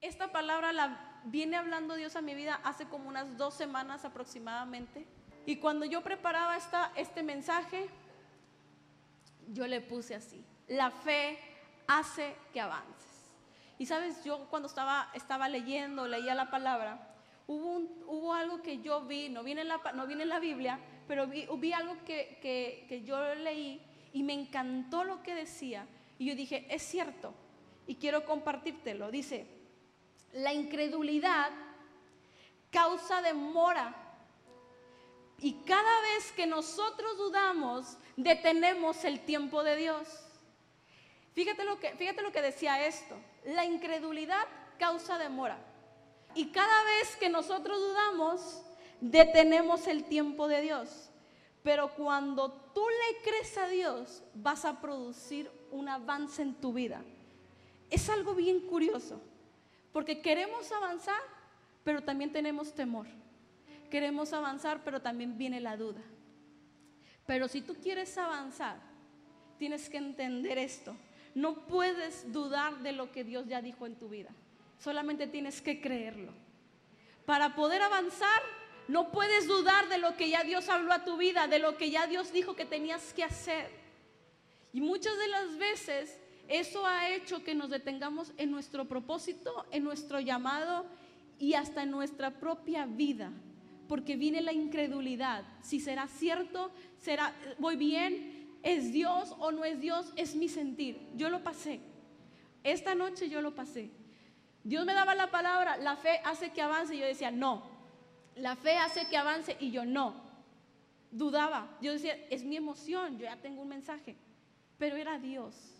Esta palabra la viene hablando Dios a mi vida hace como unas dos semanas aproximadamente. Y cuando yo preparaba esta, este mensaje, yo le puse así, la fe hace que avances. Y sabes, yo cuando estaba, estaba leyendo, leía la palabra, hubo, hubo algo que yo vi, no viene en la, no viene en la Biblia, pero vi, vi algo que, que, que yo leí y me encantó lo que decía. Y yo dije, es cierto, y quiero compartírtelo. Dice, la incredulidad causa demora. Y cada vez que nosotros dudamos, detenemos el tiempo de Dios. Fíjate lo que, fíjate lo que decía esto. La incredulidad causa demora. Y cada vez que nosotros dudamos, detenemos el tiempo de Dios. Pero cuando tú le crees a Dios, vas a producir un avance en tu vida. Es algo bien curioso, porque queremos avanzar, pero también tenemos temor. Queremos avanzar, pero también viene la duda. Pero si tú quieres avanzar, tienes que entender esto. No puedes dudar de lo que Dios ya dijo en tu vida. Solamente tienes que creerlo. Para poder avanzar, no puedes dudar de lo que ya Dios habló a tu vida, de lo que ya Dios dijo que tenías que hacer. Y muchas de las veces eso ha hecho que nos detengamos en nuestro propósito, en nuestro llamado y hasta en nuestra propia vida, porque viene la incredulidad. Si será cierto, será voy bien, es Dios o no es Dios, es mi sentir. Yo lo pasé. Esta noche yo lo pasé. Dios me daba la palabra, la fe hace que avance y yo decía, "No, la fe hace que avance y yo no. Dudaba. Yo decía, es mi emoción, yo ya tengo un mensaje. Pero era Dios.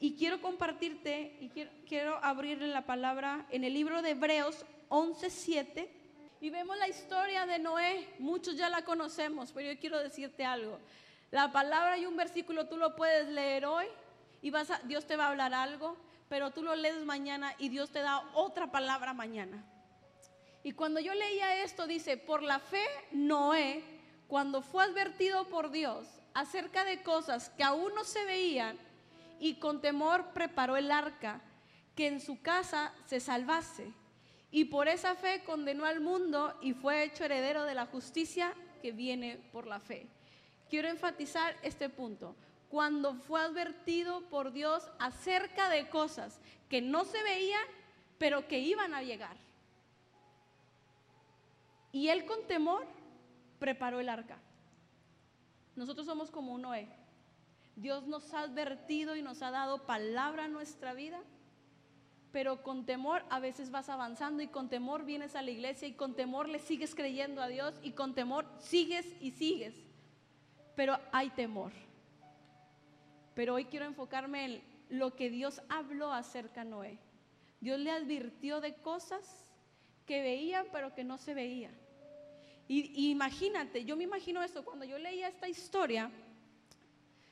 Y quiero compartirte y quiero, quiero abrirle la palabra en el libro de Hebreos 11:7. Y vemos la historia de Noé. Muchos ya la conocemos, pero yo quiero decirte algo. La palabra y un versículo tú lo puedes leer hoy y vas a, Dios te va a hablar algo, pero tú lo lees mañana y Dios te da otra palabra mañana. Y cuando yo leía esto, dice, por la fe, Noé, cuando fue advertido por Dios acerca de cosas que aún no se veían, y con temor preparó el arca, que en su casa se salvase. Y por esa fe condenó al mundo y fue hecho heredero de la justicia que viene por la fe. Quiero enfatizar este punto. Cuando fue advertido por Dios acerca de cosas que no se veían, pero que iban a llegar. Y él con temor preparó el arca. Nosotros somos como un Noé. Dios nos ha advertido y nos ha dado palabra a nuestra vida, pero con temor a veces vas avanzando y con temor vienes a la iglesia y con temor le sigues creyendo a Dios y con temor sigues y sigues. Pero hay temor. Pero hoy quiero enfocarme en lo que Dios habló acerca de Noé. Dios le advirtió de cosas que veían pero que no se veían. Y, imagínate, yo me imagino esto, cuando yo leía esta historia,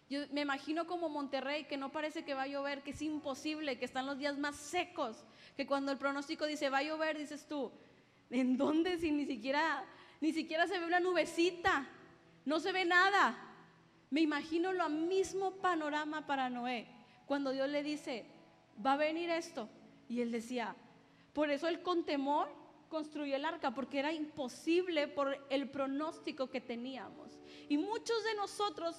yo me imagino como Monterrey, que no parece que va a llover, que es imposible, que están los días más secos, que cuando el pronóstico dice va a llover, dices tú, ¿en dónde si ni siquiera, ni siquiera se ve una nubecita? No se ve nada. Me imagino lo mismo panorama para Noé, cuando Dios le dice, va a venir esto. Y él decía, por eso él con temor construyó el arca porque era imposible por el pronóstico que teníamos. Y muchos de nosotros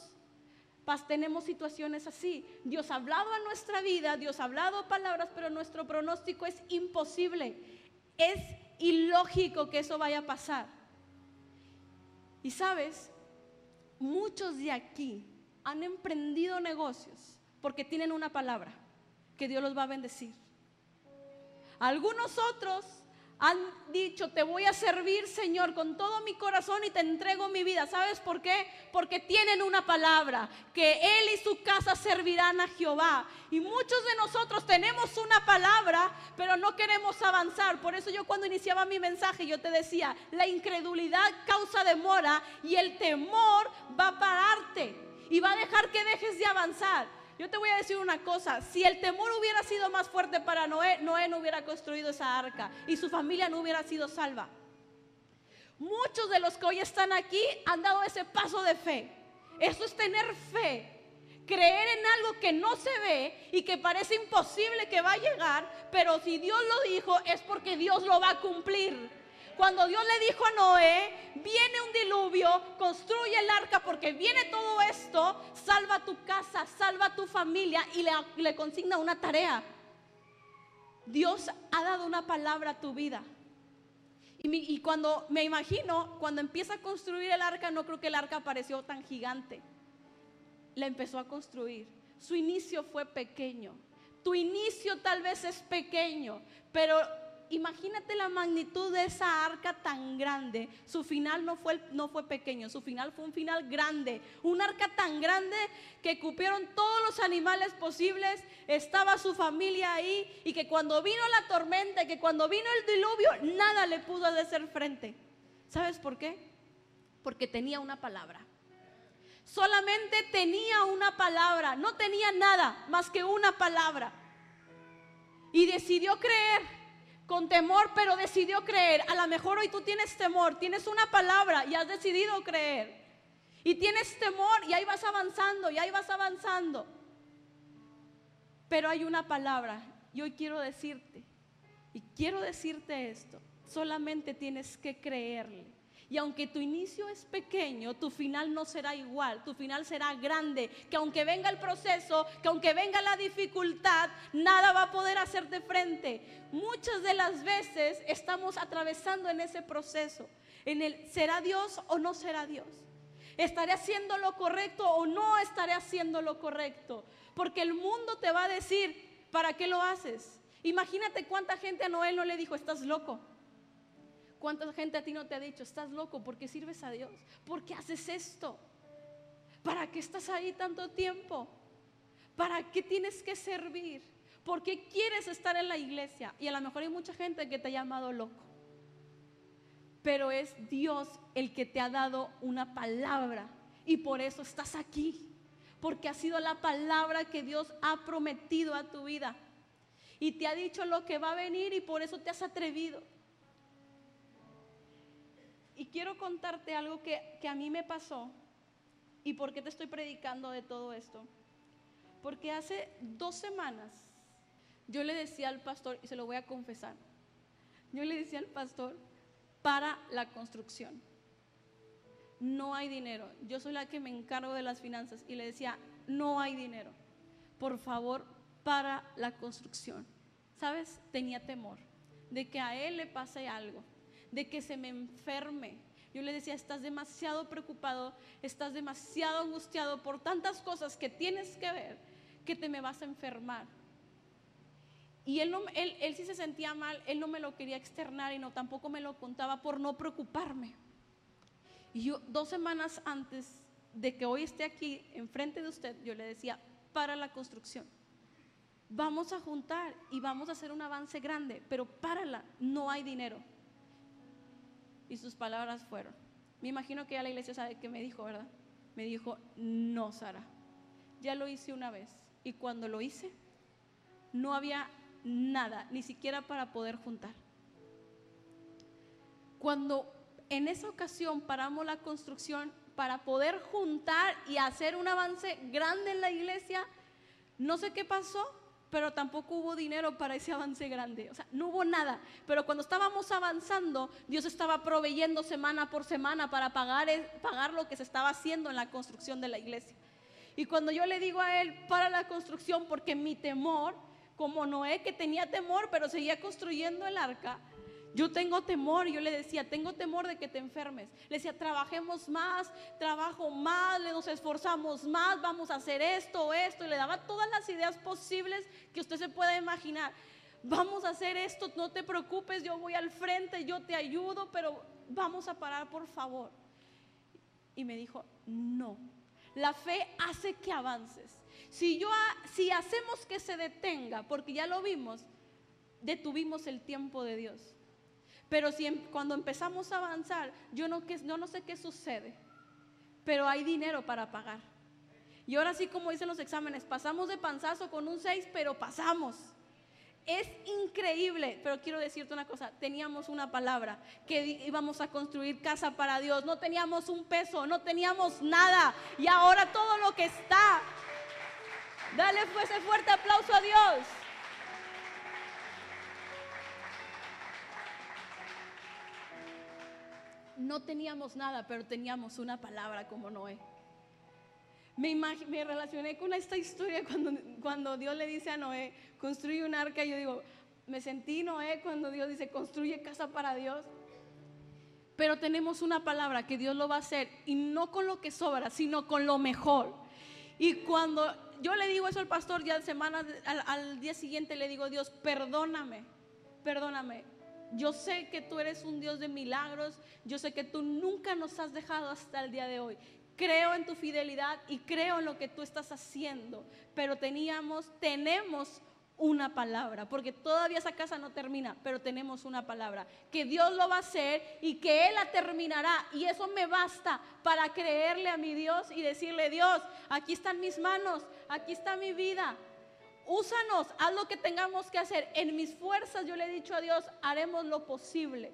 tenemos situaciones así. Dios ha hablado a nuestra vida, Dios ha hablado palabras, pero nuestro pronóstico es imposible. Es ilógico que eso vaya a pasar. Y sabes, muchos de aquí han emprendido negocios porque tienen una palabra que Dios los va a bendecir. Algunos otros han dicho, te voy a servir, Señor, con todo mi corazón y te entrego mi vida. ¿Sabes por qué? Porque tienen una palabra, que Él y su casa servirán a Jehová. Y muchos de nosotros tenemos una palabra, pero no queremos avanzar. Por eso yo cuando iniciaba mi mensaje, yo te decía, la incredulidad causa demora y el temor va a pararte y va a dejar que dejes de avanzar. Yo te voy a decir una cosa, si el temor hubiera sido más fuerte para Noé, Noé no hubiera construido esa arca y su familia no hubiera sido salva. Muchos de los que hoy están aquí han dado ese paso de fe. Eso es tener fe creer en algo que no se ve y que parece imposible que va a llegar, pero si Dios lo dijo es porque Dios lo va a cumplir. Cuando Dios le dijo a Noé, viene un diluvio, construye el arca porque viene todo esto, salva tu casa, salva tu familia y le, consigna una tarea. Dios ha dado una palabra a tu vida. Y, y, cuando me imagino, cuando empieza a construir el arca, no creo que el arca pareció tan gigante. La empezó a construir. Su inicio fue pequeño. Tu inicio tal vez es pequeño, pero imagínate la magnitud de esa arca tan grande. Su final no fue, no fue pequeño, su final fue un final grande. Un arca tan grande que cupieron todos los animales posibles, estaba su familia ahí y que cuando vino la tormenta, que cuando vino el diluvio, nada le pudo hacer frente. ¿Sabes por qué? Porque tenía una palabra. Solamente tenía una palabra, no tenía nada más que una palabra. Y decidió creer con temor, pero decidió creer. A lo mejor hoy tú tienes temor, tienes una palabra y has decidido creer. Y tienes temor y ahí vas avanzando y ahí vas avanzando. Pero hay una palabra y hoy quiero decirte, y quiero decirte esto, solamente tienes que creerle. Y aunque tu inicio es pequeño, tu final no será igual, tu final será grande. Que aunque venga el proceso, que aunque venga la dificultad, nada va a poder hacerte frente. Muchas de las veces estamos atravesando en ese proceso. En el, ¿será Dios o no será Dios? ¿Estaré haciendo lo correcto o no estaré haciendo lo correcto? Porque el mundo te va a decir, ¿para qué lo haces? Imagínate cuánta gente a Noel no le dijo, estás loco. ¿Cuánta gente a ti no te ha dicho, estás loco? ¿Por qué sirves a Dios? ¿Por qué haces esto? ¿Para qué estás ahí tanto tiempo? ¿Para qué tienes que servir? ¿Por qué quieres estar en la iglesia? Y a lo mejor hay mucha gente que te ha llamado loco. Pero es Dios el que te ha dado una palabra. Y por eso estás aquí. Porque ha sido la palabra que Dios ha prometido a tu vida. Y te ha dicho lo que va a venir y por eso te has atrevido. Y quiero contarte algo que, a mí me pasó y por qué te estoy predicando de todo esto. Porque hace dos semanas yo le decía al pastor, y se lo voy a confesar, yo le decía al pastor, para la construcción. No hay dinero. Yo soy la que me encargo de las finanzas y le decía, no hay dinero. Por favor, para la construcción. ¿Sabes? Tenía temor de que a él le pase algo de que se me enferme. Yo le decía, estás demasiado preocupado, estás demasiado angustiado por tantas cosas que tienes que ver, que te me vas a enfermar. Y él, no, él, él sí se sentía mal, él no me lo quería externar y no tampoco me lo contaba por no preocuparme. Y yo dos semanas antes de que hoy esté aquí enfrente de usted, yo le decía, para la construcción. Vamos a juntar y vamos a hacer un avance grande, pero párala, no hay dinero. Y sus palabras fueron, me imagino que ya la iglesia sabe que me dijo, ¿verdad? Me dijo, no, Sara, ya lo hice una vez. Y cuando lo hice, no había nada, ni siquiera para poder juntar. Cuando en esa ocasión paramos la construcción para poder juntar y hacer un avance grande en la iglesia, no sé qué pasó, pero tampoco hubo dinero para ese avance grande. O sea, no hubo nada. Pero cuando estábamos avanzando, Dios estaba proveyendo semana por semana para pagar, pagar lo que se estaba haciendo en la construcción de la iglesia. Y cuando yo le digo a él para la construcción, porque mi temor, como Noé que tenía temor, pero seguía construyendo el arca, yo tengo temor, yo le decía, tengo temor de que te enfermes. Le decía, trabajemos más, trabajo más, nos esforzamos más, vamos a hacer esto, esto. Y le daba todas las ideas posibles que usted se pueda imaginar. Vamos a hacer esto, no te preocupes, yo voy al frente, yo te ayudo, pero vamos a parar, por favor. Y me dijo, no, la fe hace que avances. Si, yo, si hacemos que se detenga, porque ya lo vimos, detuvimos el tiempo de Dios. Pero si em, cuando empezamos a avanzar, yo no, sé qué sucede, pero hay dinero para pagar. Y ahora sí, como dicen los exámenes, pasamos de panzazo con un 6, pero pasamos. Es increíble, pero quiero decirte una cosa, teníamos una palabra, que íbamos a construir casa para Dios, no teníamos un peso, no teníamos nada, y ahora todo lo que está Dale pues ese fuerte aplauso a Dios. No teníamos nada, pero teníamos una palabra como Noé. Me, relacioné con esta historia cuando, Dios le dice a Noé, construye un arca. Y yo digo, me sentí Noé cuando Dios dice, construye casa para Dios. Pero tenemos una palabra que Dios lo va a hacer y no con lo que sobra, sino con lo mejor. Y cuando yo le digo eso al pastor, ya semana, al, al día siguiente le digo, Dios, perdóname, perdóname. Yo sé que tú eres un Dios de milagros, yo sé que tú nunca nos has dejado hasta el día de hoy. Creo en tu fidelidad y creo en lo que tú estás haciendo, pero teníamos, tenemos una palabra, porque todavía esa casa no termina, pero tenemos una palabra, que Dios lo va a hacer y que Él la terminará. Y eso me basta para creerle a mi Dios y decirle, Dios, aquí están mis manos, aquí está mi vida. Úsanos, haz lo que tengamos que hacer. En mis fuerzas yo le he dicho a Dios, haremos lo posible.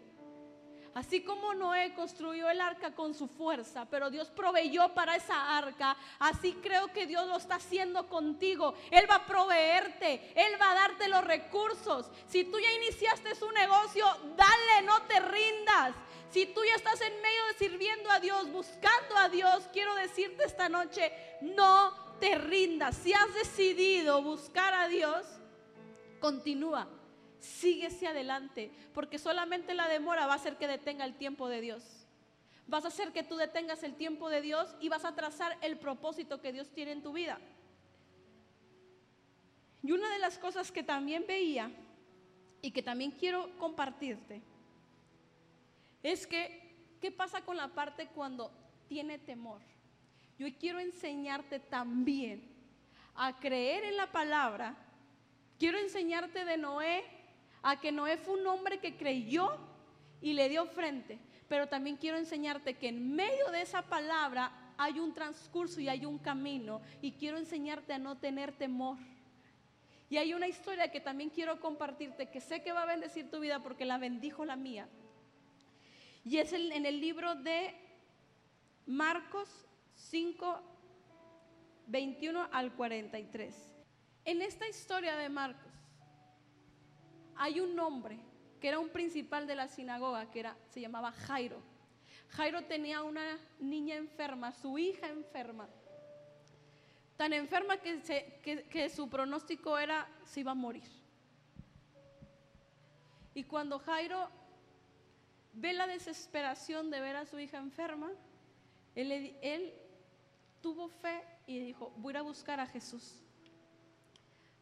Así como Noé construyó el arca con su fuerza, pero Dios proveyó para esa arca, así creo que Dios lo está haciendo contigo. Él va a proveerte, Él va a darte los recursos. Si tú ya iniciaste su negocio, dale, no te rindas. Si tú ya estás en medio de sirviendo a Dios, buscando a Dios, quiero decirte esta noche, no te rindas. Si has decidido buscar a Dios, continúa síguese adelante, porque solamente la demora va a hacer que detenga el tiempo de Dios. Vas a hacer que tú detengas el tiempo de Dios y vas a trazar el propósito que Dios tiene en tu vida. Y una de las cosas que también veía y que también quiero compartirte es que, ¿qué pasa con la parte cuando tiene temor? Yo quiero enseñarte también a creer en la palabra. Quiero enseñarte de Noé a que Noé fue un hombre que creyó y le dio frente. Pero también quiero enseñarte que en medio de esa palabra hay un transcurso y hay un camino. Y quiero enseñarte a no tener temor. Y hay una historia que también quiero compartirte que sé que va a bendecir tu vida porque la bendijo la mía. Y es en el libro de Marcos 5, 21 al 43. En esta historia de Marcos, hay un hombre que era un principal de la sinagoga, que era, se llamaba Jairo. Jairo tenía una niña enferma, su hija enferma, tan enferma que, su pronóstico era se iba a morir. Y cuando Jairo ve la desesperación de ver a su hija enferma, él, él, tuvo fe y dijo, voy a buscar a Jesús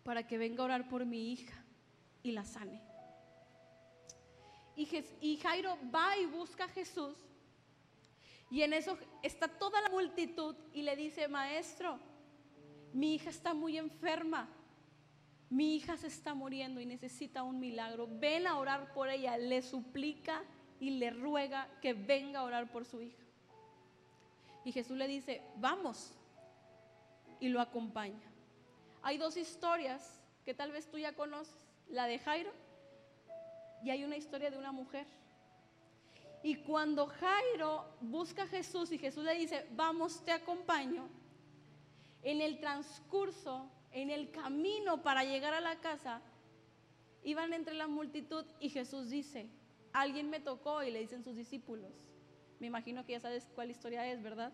para que venga a orar por mi hija y la sane. Y, Jairo va y busca a Jesús. Y en eso está toda la multitud y le dice, maestro, mi hija está muy enferma. Mi hija se está muriendo y necesita un milagro. Ven a orar por ella. Le suplica y le ruega que venga a orar por su hija. Y Jesús le dice, vamos. Y lo acompaña. Hay dos historias que tal vez tú ya conoces la de Jairo, y hay una historia de una mujer. Y cuando Jairo busca a Jesús y Jesús le dice, vamos, te acompaño, en el transcurso, en el camino para llegar a la casa, iban entre la multitud y Jesús dice, alguien me tocó y le dicen sus discípulos. Me imagino que ya sabes cuál historia es, ¿verdad?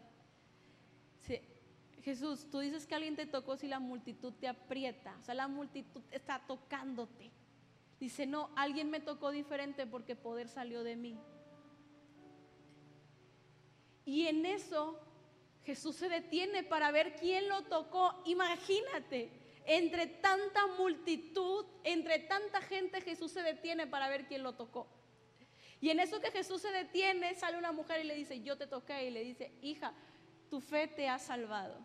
Jesús, tú dices que alguien te tocó si la multitud te aprieta, o sea, la multitud está tocándote. Dice, no, alguien me tocó diferente porque poder salió de mí. Y en eso Jesús se detiene para ver quién lo tocó. Imagínate, entre tanta multitud, entre tanta gente, Jesús se detiene para ver quién lo tocó. Y en eso que Jesús se detiene, sale una mujer y le dice, yo te toqué. Y le dice, hija, tu fe te ha salvado.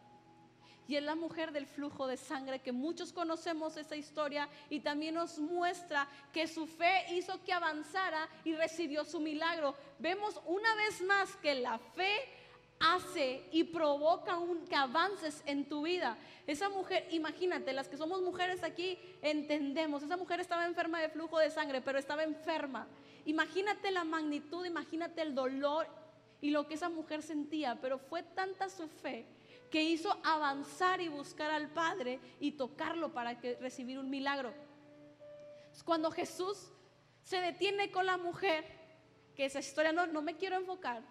Y es la mujer del flujo de sangre que muchos conocemos esa historia y también nos muestra que su fe hizo que avanzara y recibió su milagro. Vemos una vez más que la fe hace y provoca que avances en tu vida. Esa mujer, imagínate, las que somos mujeres aquí entendemos, esa mujer estaba enferma de flujo de sangre, pero estaba enferma. Imagínate la magnitud, imagínate el dolor y lo que esa mujer sentía, pero fue tanta su fe que hizo avanzar y buscar al Padre y tocarlo para que, recibir un milagro. Cuando Jesús se detiene con la mujer, que esa historia no, no me quiero enfocar,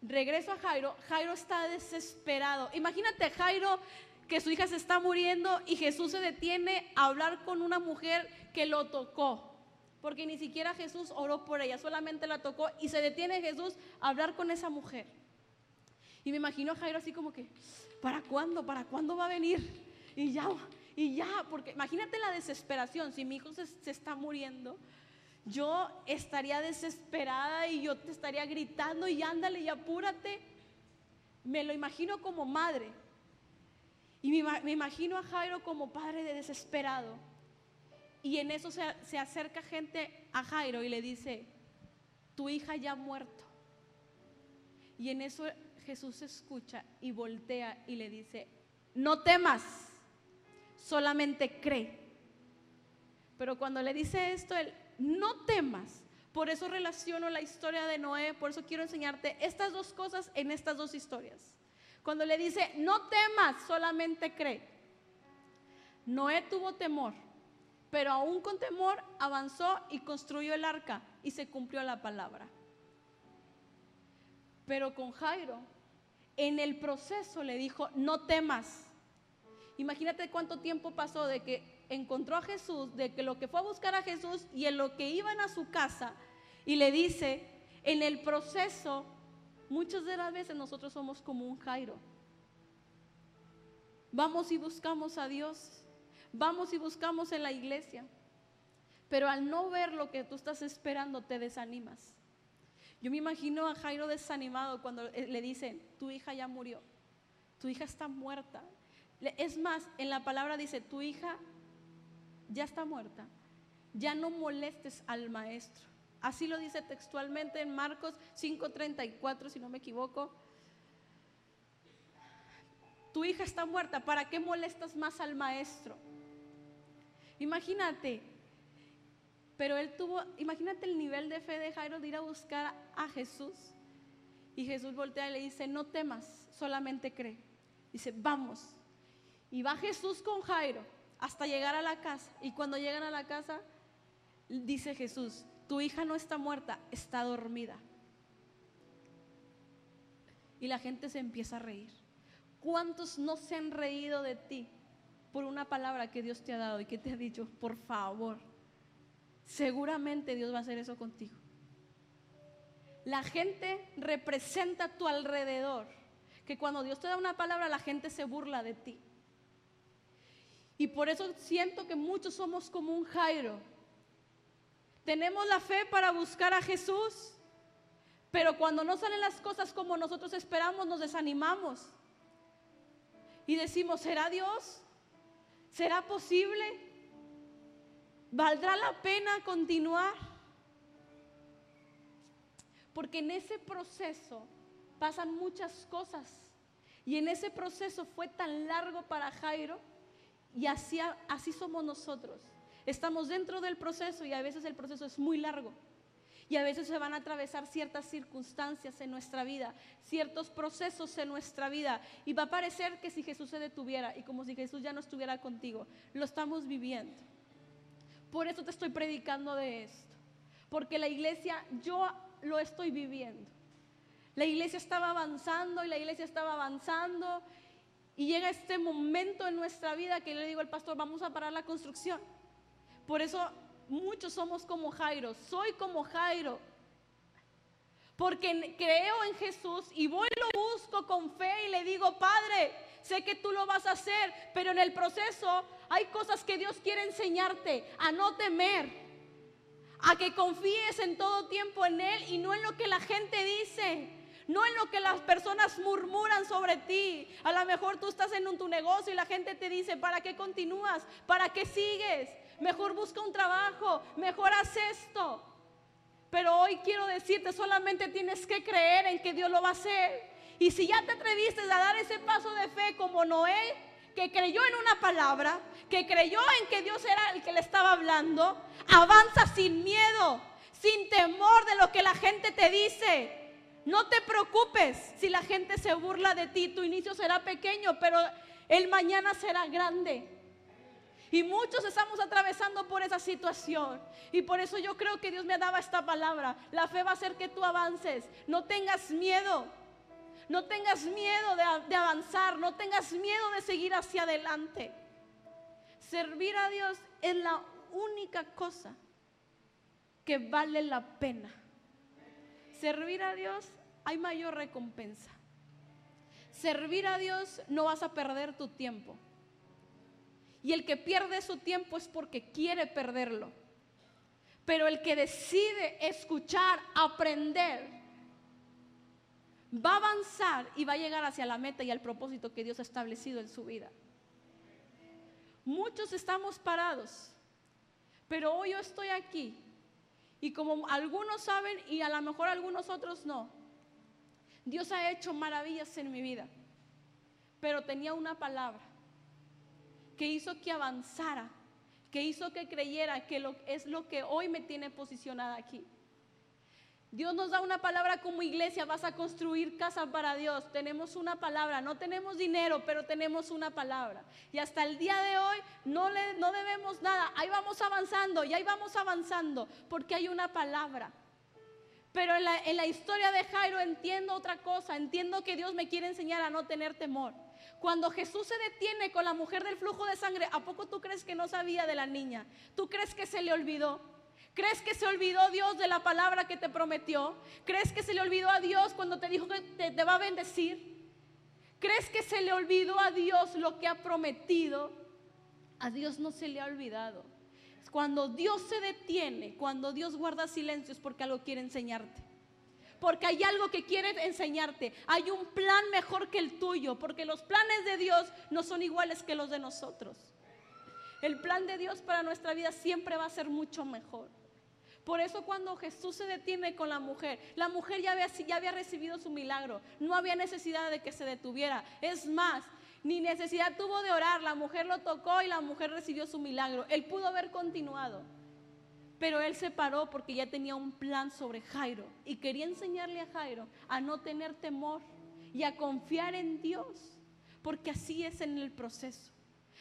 regreso a Jairo, Jairo está desesperado. Imagínate Jairo que su hija se está muriendo y Jesús se detiene a hablar con una mujer que lo tocó. Porque ni siquiera Jesús oró por ella, solamente la tocó y se detiene Jesús a hablar con esa mujer. Y me imagino a Jairo así como que, ¿para cuándo? ¿Para cuándo va a venir? Y ya, y ya, porque imagínate la desesperación, si mi hijo se, se está muriendo, yo estaría desesperada y yo te estaría gritando y ándale y apúrate. Me lo imagino como madre. Y me, imagino a Jairo como padre de desesperado. Y en eso se, se acerca gente a Jairo y le dice, tu hija ya ha muerto. Y en eso Jesús escucha y voltea y le dice, no temas, solamente cree. Pero cuando le dice esto, él, no temas. Por eso relaciono la historia de Noé, por eso quiero enseñarte estas dos cosas en estas dos historias. Cuando le dice, no temas, solamente cree. Noé tuvo temor, pero aún con temor avanzó y construyó el arca y se cumplió la palabra. Pero con Jairo, en el proceso le dijo, no temas. Imagínate cuánto tiempo pasó de que encontró a Jesús, de que lo que fue a buscar a Jesús y en lo que iban a su casa y le dice, en el proceso Muchas de las veces nosotros somos como un Jairo. Vamos y buscamos a Dios. Vamos y buscamos en la iglesia. Pero al no ver lo que tú estás esperando, te desanimas. Yo me imagino a Jairo desanimado cuando le dicen, tu hija ya murió, tu hija está muerta. Es más, en la palabra dice, tu hija ya está muerta, ya no molestes al maestro. Así lo dice textualmente en Marcos 5:34, si no me equivoco. Tu hija está muerta, ¿para qué molestas más al maestro? Imagínate, pero él tuvo, imagínate el nivel de fe de Jairo de ir a buscar a Jesús. Y Jesús voltea y le dice, no temas, solamente cree. Dice, vamos. Y va Jesús con Jairo hasta llegar a la casa. Y cuando llegan a la casa, dice Jesús, tu hija no está muerta, está dormida. Y la gente se empieza a reír. ¿Cuántos no se han reído de ti por una palabra que Dios te ha dado y que te ha dicho, por favor? Seguramente Dios va a hacer eso contigo. La gente representa a tu alrededor. Que cuando Dios te da una palabra, la gente se burla de ti. Y por eso siento que muchos somos como un Jairo tenemos la fe para buscar a Jesús, pero cuando no salen las cosas como nosotros esperamos, nos desanimamos. Y decimos, ¿será Dios? ¿Será posible? ¿Valdrá la pena continuar? Porque en ese proceso pasan muchas cosas. Y en ese proceso fue tan largo para Jairo y así, así somos nosotros. Estamos dentro del proceso y a veces el proceso es muy largo. Y a veces se van a atravesar ciertas circunstancias en nuestra vida, ciertos procesos en nuestra vida. Y va a parecer que si Jesús se detuviera y como si Jesús ya no estuviera contigo, lo estamos viviendo. Por eso te estoy predicando de esto. Porque la iglesia, yo lo estoy viviendo. La iglesia estaba avanzando y la iglesia estaba avanzando. Y llega este momento en nuestra vida que le digo al pastor, vamos a parar la construcción. Por eso muchos somos como Jairo. Soy como Jairo. Porque creo en Jesús y voy y lo busco con fe y le digo, Padre, sé que tú lo vas a hacer, pero en el proceso hay cosas que Dios quiere enseñarte, a no temer, a que confíes en todo tiempo en Él y no en lo que la gente dice, no en lo que las personas murmuran sobre ti. A lo mejor tú estás en tu negocio y la gente te dice, ¿para qué continúas? ¿Para qué sigues? Mejor busca un trabajo, mejor haz esto. Pero hoy quiero decirte, solamente tienes que creer en que Dios lo va a hacer. Y si ya te atreviste a dar ese paso de fe como Noé, que creyó en una palabra, que creyó en que Dios era el que le estaba hablando, avanza sin miedo, sin temor de lo que la gente te dice. No te preocupes si la gente se burla de ti. Tu inicio será pequeño, pero el mañana será grande. Y muchos estamos atravesando por esa situación. Y por eso yo creo que Dios me daba esta palabra. La fe va a hacer que tú avances. No tengas miedo. No tengas miedo de, de avanzar. No tengas miedo de seguir hacia adelante. Servir a Dios es la única cosa que vale la pena. Servir a Dios hay mayor recompensa. Servir a Dios no vas a perder tu tiempo. Y el que pierde su tiempo es porque quiere perderlo. Pero el que decide escuchar, aprender, va a avanzar y va a llegar hacia la meta y al propósito que Dios ha establecido en su vida. Muchos estamos parados, pero hoy yo estoy aquí y como algunos saben y a lo mejor algunos otros no, Dios ha hecho maravillas en mi vida, pero tenía una palabra que hizo que avanzara, que hizo que creyera que es lo que hoy me tiene posicionada aquí. Dios nos da una palabra como iglesia, vas a construir casa para Dios. Tenemos una palabra, no tenemos dinero, pero tenemos una palabra. Y hasta el día de hoy no, le, no debemos nada. Ahí vamos avanzando y ahí vamos avanzando porque hay una palabra. Pero en la, en la historia de Jairo entiendo otra cosa, entiendo que Dios me quiere enseñar a no tener temor. Cuando Jesús se detiene con la mujer del flujo de sangre, ¿a poco tú crees que no sabía de la niña? ¿Tú crees que se le olvidó? ¿Crees que se olvidó Dios de la palabra que te prometió? ¿Crees que se le olvidó a Dios cuando te dijo que te, va a bendecir? ¿Crees que se le olvidó a Dios lo que ha prometido? A Dios no se le ha olvidado. Cuando Dios se detiene, cuando Dios guarda silencio es porque algo quiere enseñarte. Porque hay algo que quiere enseñarte. Hay un plan mejor que el tuyo. Porque los planes de Dios no son iguales que los de nosotros. El plan de Dios para nuestra vida siempre va a ser mucho mejor. Por eso cuando Jesús se detiene con la mujer, la mujer ya había, ya había recibido su milagro, no había necesidad de que se detuviera. Es más, ni necesidad tuvo de orar, la mujer lo tocó y la mujer recibió su milagro. Él pudo haber continuado, pero él se paró porque ya tenía un plan sobre Jairo y quería enseñarle a Jairo a no tener temor y a confiar en Dios, porque así es en el proceso.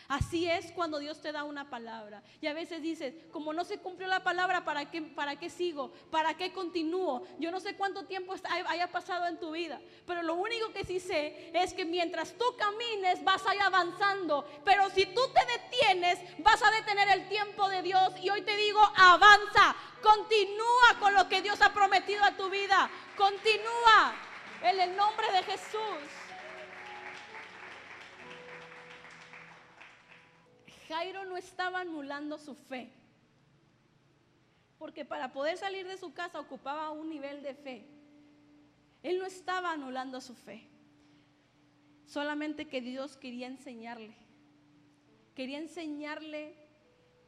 Así es cuando Dios te da una palabra. Y a veces dices, como no se cumplió la palabra, ¿para qué, para qué sigo? ¿Para qué continúo? Yo no sé cuánto tiempo haya pasado en tu vida. Pero lo único que sí sé es que mientras tú camines vas a ir avanzando. Pero si tú te detienes, vas a detener el tiempo de Dios. Y hoy te digo, avanza. Continúa con lo que Dios ha prometido a tu vida. Continúa en el nombre de Jesús. Jairo no estaba anulando su fe. Porque para poder salir de su casa ocupaba un nivel de fe. Él no estaba anulando su fe. Solamente que Dios quería enseñarle. Quería enseñarle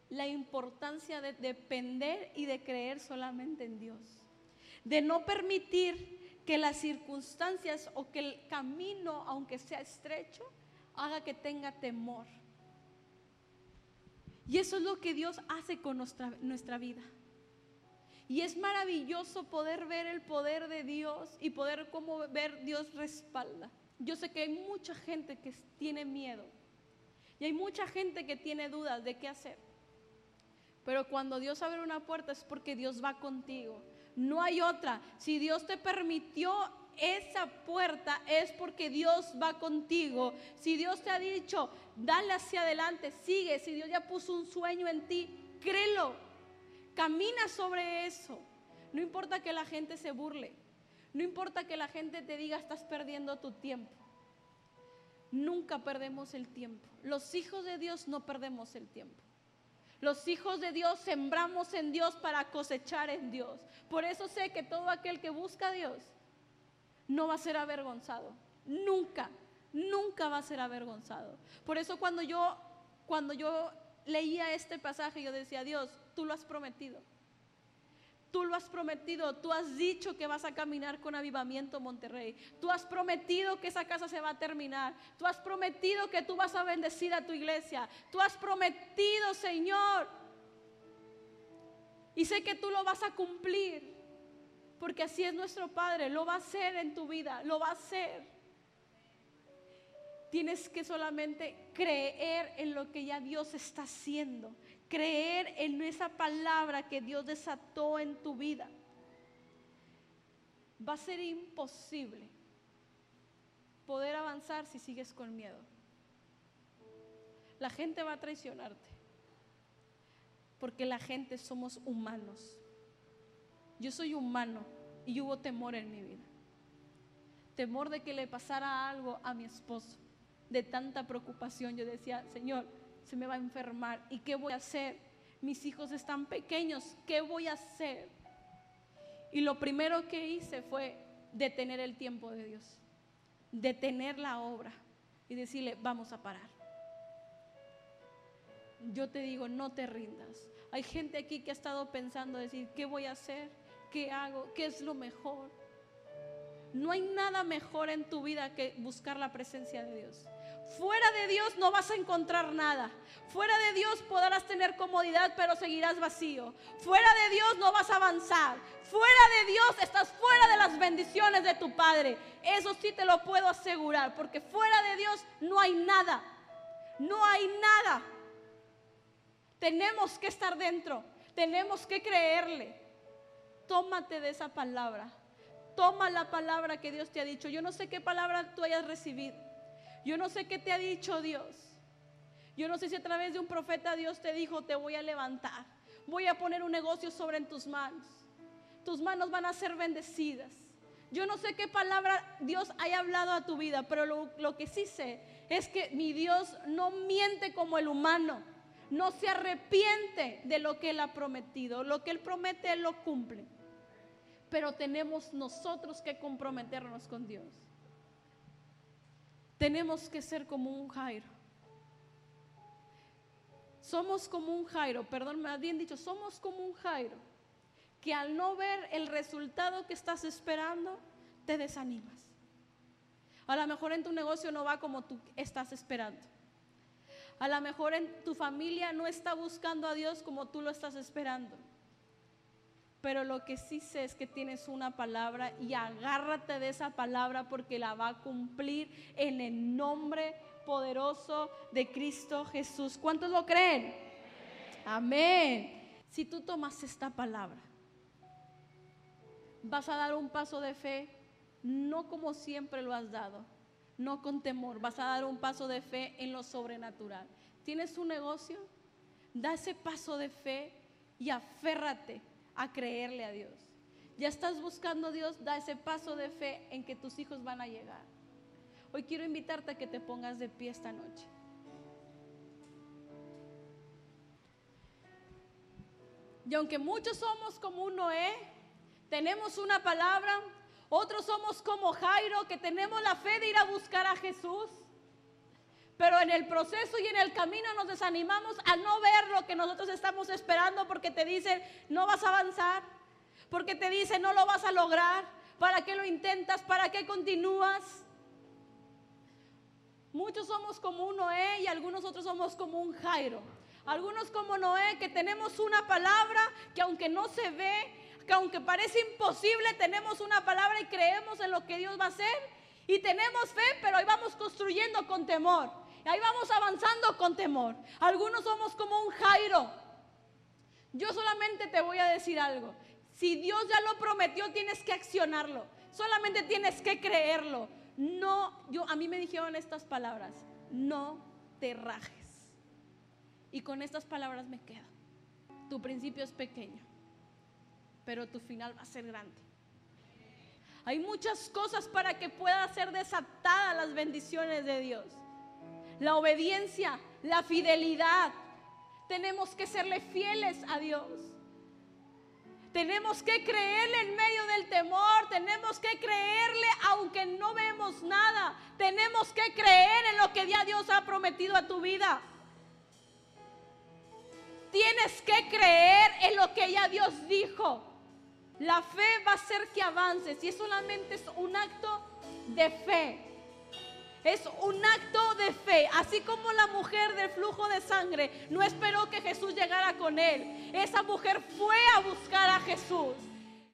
la importancia de depender y de creer solamente en Dios. De no permitir que las circunstancias o que el camino, aunque sea estrecho, haga que tenga temor. Y eso es lo que Dios hace con nuestra, nuestra vida. Y es maravilloso poder ver el poder de Dios y poder como ver Dios respalda. Yo sé que hay mucha gente que tiene miedo y hay mucha gente que tiene dudas de qué hacer. Pero cuando Dios abre una puerta es porque Dios va contigo. No hay otra. Si Dios te permitió esa puerta es porque Dios va contigo. Si Dios te ha dicho, dale hacia adelante, sigue. Si Dios ya puso un sueño en ti, créelo. Camina sobre eso. No importa que la gente se burle. No importa que la gente te diga, estás perdiendo tu tiempo. Nunca perdemos el tiempo. Los hijos de Dios no perdemos el tiempo. Los hijos de Dios sembramos en Dios para cosechar en Dios. Por eso sé que todo aquel que busca a Dios no va a ser avergonzado. Nunca, nunca va a ser avergonzado. Por eso cuando yo, cuando yo leía este pasaje, yo decía, Dios, tú lo has prometido. Tú lo has prometido, tú has dicho que vas a caminar con avivamiento Monterrey. Tú has prometido que esa casa se va a terminar. Tú has prometido que tú vas a bendecir a tu iglesia. Tú has prometido, Señor. Y sé que tú lo vas a cumplir. Porque así es nuestro Padre, lo va a hacer en tu vida, lo va a hacer. Tienes que solamente creer en lo que ya Dios está haciendo, creer en esa palabra que Dios desató en tu vida. Va a ser imposible poder avanzar si sigues con miedo. La gente va a traicionarte, porque la gente somos humanos. Yo soy humano y hubo temor en mi vida. Temor de que le pasara algo a mi esposo. De tanta preocupación yo decía, Señor, se me va a enfermar. ¿Y qué voy a hacer? Mis hijos están pequeños. ¿Qué voy a hacer? Y lo primero que hice fue detener el tiempo de Dios. Detener la obra y decirle, vamos a parar. Yo te digo, no te rindas. Hay gente aquí que ha estado pensando, decir, ¿qué voy a hacer? ¿Qué hago? ¿Qué es lo mejor? No hay nada mejor en tu vida que buscar la presencia de Dios. Fuera de Dios no vas a encontrar nada. Fuera de Dios podrás tener comodidad, pero seguirás vacío. Fuera de Dios no vas a avanzar. Fuera de Dios estás fuera de las bendiciones de tu Padre. Eso sí te lo puedo asegurar, porque fuera de Dios no hay nada. No hay nada. Tenemos que estar dentro. Tenemos que creerle. Tómate de esa palabra. Toma la palabra que Dios te ha dicho. Yo no sé qué palabra tú hayas recibido. Yo no sé qué te ha dicho Dios. Yo no sé si a través de un profeta Dios te dijo, te voy a levantar. Voy a poner un negocio sobre en tus manos. Tus manos van a ser bendecidas. Yo no sé qué palabra Dios haya hablado a tu vida, pero lo, lo que sí sé es que mi Dios no miente como el humano. No se arrepiente de lo que Él ha prometido. Lo que Él promete, Él lo cumple. Pero tenemos nosotros que comprometernos con Dios. Tenemos que ser como un Jairo. Somos como un Jairo, perdón, me bien dicho, somos como un Jairo, que al no ver el resultado que estás esperando, te desanimas. A lo mejor en tu negocio no va como tú estás esperando. A lo mejor en tu familia no está buscando a Dios como tú lo estás esperando. Pero lo que sí sé es que tienes una palabra y agárrate de esa palabra porque la va a cumplir en el nombre poderoso de Cristo Jesús. ¿Cuántos lo creen? Amén. Si tú tomas esta palabra, vas a dar un paso de fe, no como siempre lo has dado, no con temor, vas a dar un paso de fe en lo sobrenatural. ¿Tienes un negocio? Da ese paso de fe y aférrate a creerle a Dios. Ya estás buscando a Dios, da ese paso de fe en que tus hijos van a llegar. Hoy quiero invitarte a que te pongas de pie esta noche. Y aunque muchos somos como un Noé, tenemos una palabra, otros somos como Jairo, que tenemos la fe de ir a buscar a Jesús. Pero en el proceso y en el camino nos desanimamos a no ver lo que nosotros estamos esperando porque te dicen no vas a avanzar, porque te dicen no lo vas a lograr, ¿para qué lo intentas? ¿Para qué continúas? Muchos somos como un Noé y algunos otros somos como un Jairo. Algunos como Noé que tenemos una palabra que aunque no se ve, que aunque parece imposible, tenemos una palabra y creemos en lo que Dios va a hacer. Y tenemos fe, pero ahí vamos construyendo con temor. Ahí vamos avanzando con temor. Algunos somos como un Jairo. Yo solamente te voy a decir algo. Si Dios ya lo prometió, tienes que accionarlo. Solamente tienes que creerlo. No, yo a mí me dijeron estas palabras. No te rajes. Y con estas palabras me quedo. Tu principio es pequeño, pero tu final va a ser grande. Hay muchas cosas para que puedan ser desatadas las bendiciones de Dios la obediencia, la fidelidad. Tenemos que serle fieles a Dios. Tenemos que creerle en medio del temor, tenemos que creerle aunque no vemos nada. Tenemos que creer en lo que ya Dios ha prometido a tu vida. Tienes que creer en lo que ya Dios dijo. La fe va a hacer que avances y solamente es un acto de fe. Es un acto de fe. Así como la mujer del flujo de sangre no esperó que Jesús llegara con él. Esa mujer fue a buscar a Jesús.